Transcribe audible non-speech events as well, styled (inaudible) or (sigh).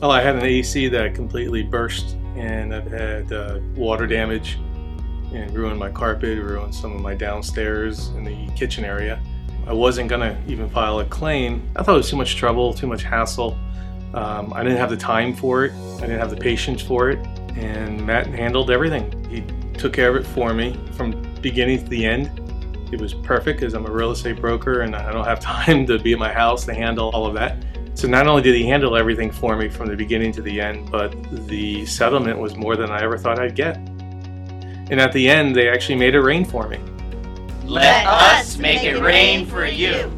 Well, I had an AC that completely burst, and I've had uh, water damage and ruined my carpet, ruined some of my downstairs in the kitchen area. I wasn't gonna even file a claim. I thought it was too much trouble, too much hassle. Um, I didn't have the time for it. I didn't have the patience for it. And Matt handled everything. He took care of it for me from beginning to the end. It was perfect because I'm a real estate broker and I don't have (laughs) time to be at my house to handle all of that. So not only did he handle everything for me from the beginning to the end, but the settlement was more than I ever thought I'd get. And at the end, they actually made it rain for me. Let us make it rain for you.